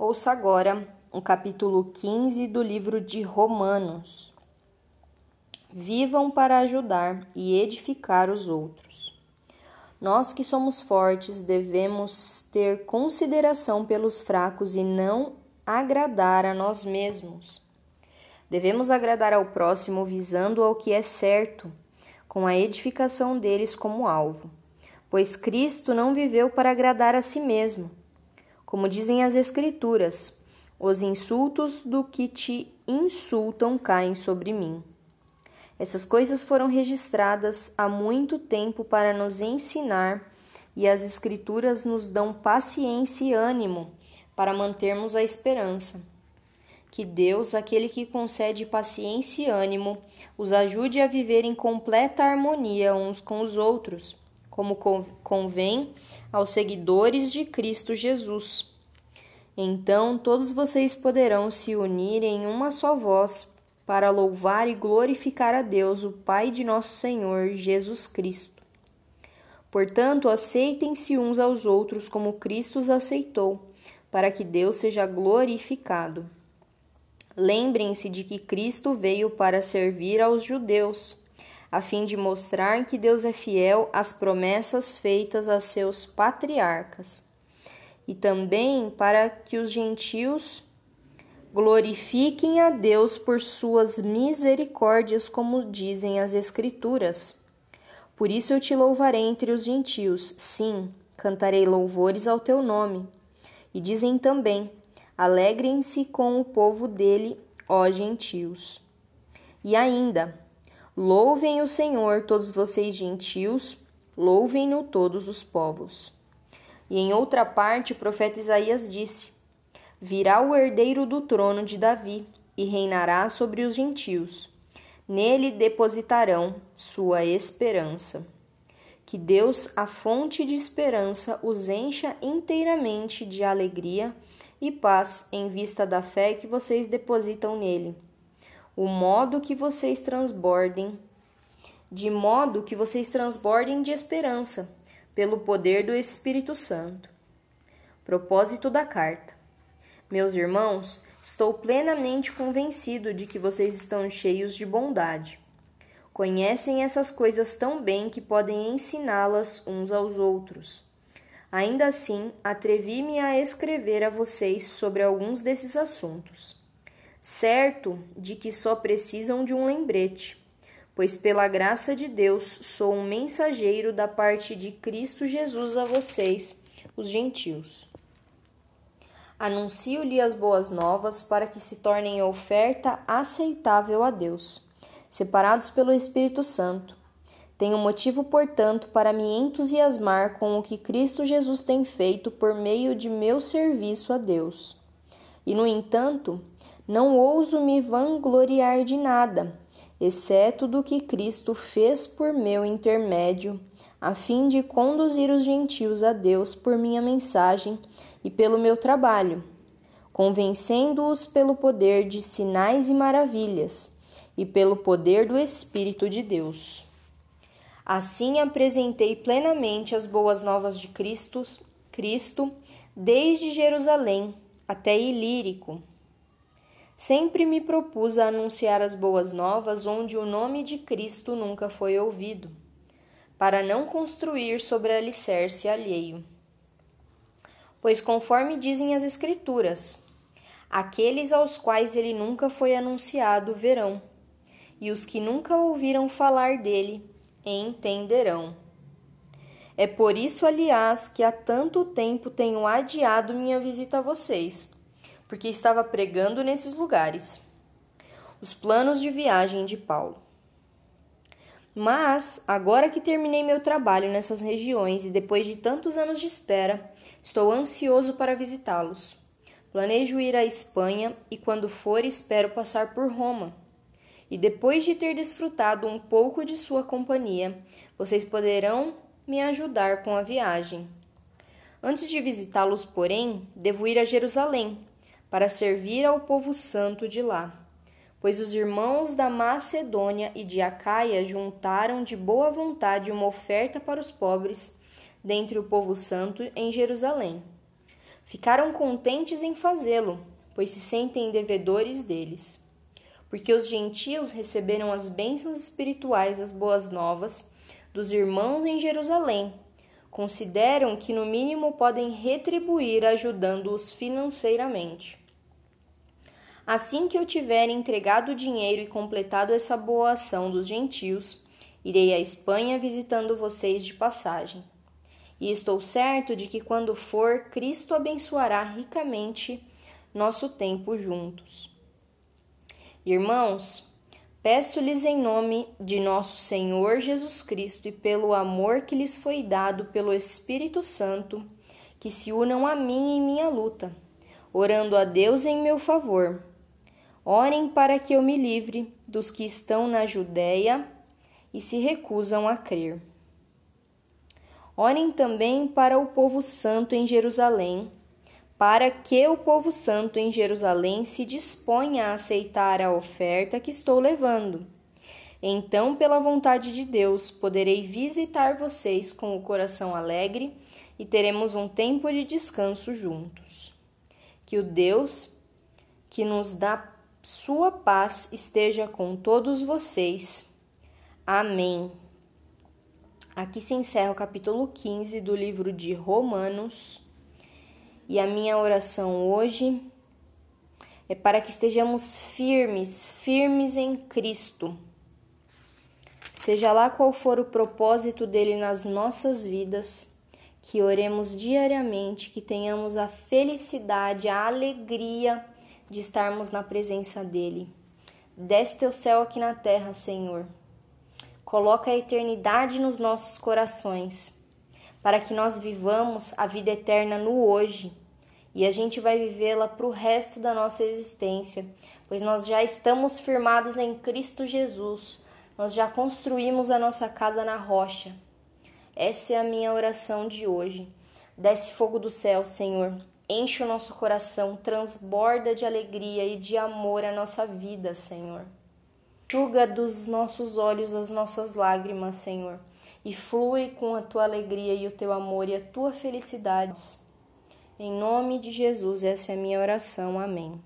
Ouça agora o capítulo 15 do livro de Romanos. Vivam para ajudar e edificar os outros. Nós que somos fortes devemos ter consideração pelos fracos e não agradar a nós mesmos. Devemos agradar ao próximo visando ao que é certo, com a edificação deles como alvo, pois Cristo não viveu para agradar a si mesmo como dizem as Escrituras, os insultos do que te insultam caem sobre mim. Essas coisas foram registradas há muito tempo para nos ensinar, e as Escrituras nos dão paciência e ânimo para mantermos a esperança. Que Deus, aquele que concede paciência e ânimo, os ajude a viver em completa harmonia uns com os outros como convém aos seguidores de Cristo Jesus. Então todos vocês poderão se unir em uma só voz para louvar e glorificar a Deus, o Pai de nosso Senhor Jesus Cristo. Portanto, aceitem-se uns aos outros como Cristo os aceitou, para que Deus seja glorificado. Lembrem-se de que Cristo veio para servir aos judeus a fim de mostrar que Deus é fiel às promessas feitas a seus patriarcas, e também para que os gentios glorifiquem a Deus por suas misericórdias, como dizem as Escrituras. Por isso eu te louvarei entre os gentios, sim, cantarei louvores ao teu nome. E dizem também: Alegrem-se com o povo dele, ó gentios. E ainda, Louvem o Senhor, todos vocês gentios, louvem-no todos os povos. E em outra parte, o profeta Isaías disse: Virá o herdeiro do trono de Davi e reinará sobre os gentios. Nele depositarão sua esperança. Que Deus, a fonte de esperança, os encha inteiramente de alegria e paz em vista da fé que vocês depositam nele o modo que vocês transbordem, de modo que vocês transbordem de esperança, pelo poder do Espírito Santo. Propósito da carta. Meus irmãos, estou plenamente convencido de que vocês estão cheios de bondade. Conhecem essas coisas tão bem que podem ensiná-las uns aos outros. Ainda assim, atrevi-me a escrever a vocês sobre alguns desses assuntos certo de que só precisam de um lembrete, pois pela graça de Deus sou um mensageiro da parte de Cristo Jesus a vocês, os gentios. Anuncio-lhe as boas novas para que se tornem oferta aceitável a Deus, separados pelo Espírito Santo. Tenho motivo, portanto, para me entusiasmar com o que Cristo Jesus tem feito por meio de meu serviço a Deus. E, no entanto, não ouso me vangloriar de nada, exceto do que Cristo fez por meu intermédio, a fim de conduzir os gentios a Deus por minha mensagem e pelo meu trabalho, convencendo-os pelo poder de sinais e maravilhas e pelo poder do Espírito de Deus. Assim apresentei plenamente as boas novas de Cristo, Cristo desde Jerusalém até Ilírico Sempre me propus a anunciar as boas novas onde o nome de Cristo nunca foi ouvido, para não construir sobre alicerce alheio. Pois, conforme dizem as Escrituras, aqueles aos quais ele nunca foi anunciado verão, e os que nunca ouviram falar dele entenderão. É por isso, aliás, que há tanto tempo tenho adiado minha visita a vocês porque estava pregando nesses lugares. Os planos de viagem de Paulo. Mas, agora que terminei meu trabalho nessas regiões e depois de tantos anos de espera, estou ansioso para visitá-los. Planejo ir à Espanha e, quando for, espero passar por Roma. E depois de ter desfrutado um pouco de sua companhia, vocês poderão me ajudar com a viagem. Antes de visitá-los, porém, devo ir a Jerusalém para servir ao povo santo de lá. Pois os irmãos da Macedônia e de Acaia juntaram de boa vontade uma oferta para os pobres dentre o povo santo em Jerusalém. Ficaram contentes em fazê-lo, pois se sentem devedores deles. Porque os gentios receberam as bênçãos espirituais das boas novas dos irmãos em Jerusalém. Consideram que, no mínimo, podem retribuir ajudando-os financeiramente. Assim que eu tiver entregado o dinheiro e completado essa boa ação dos gentios, irei à Espanha visitando vocês de passagem. E estou certo de que quando for, Cristo abençoará ricamente nosso tempo juntos. Irmãos, peço-lhes em nome de nosso Senhor Jesus Cristo e pelo amor que lhes foi dado pelo Espírito Santo, que se unam a mim em minha luta, orando a Deus em meu favor Orem para que eu me livre dos que estão na Judéia e se recusam a crer. Orem também para o povo santo em Jerusalém, para que o povo santo em Jerusalém se disponha a aceitar a oferta que estou levando. Então, pela vontade de Deus, poderei visitar vocês com o coração alegre e teremos um tempo de descanso juntos. Que o Deus que nos dá sua paz esteja com todos vocês. Amém. Aqui se encerra o capítulo 15 do livro de Romanos. E a minha oração hoje é para que estejamos firmes, firmes em Cristo. Seja lá qual for o propósito dele nas nossas vidas, que oremos diariamente, que tenhamos a felicidade, a alegria, de estarmos na presença dele. Desce teu céu aqui na terra, Senhor. Coloca a eternidade nos nossos corações, para que nós vivamos a vida eterna no hoje. E a gente vai vivê-la para o resto da nossa existência, pois nós já estamos firmados em Cristo Jesus. Nós já construímos a nossa casa na rocha. Essa é a minha oração de hoje. Desce fogo do céu, Senhor Enche o nosso coração, transborda de alegria e de amor a nossa vida, Senhor. Chuga dos nossos olhos as nossas lágrimas, Senhor, e flui com a tua alegria e o teu amor e a tua felicidade. Em nome de Jesus, essa é a minha oração. Amém.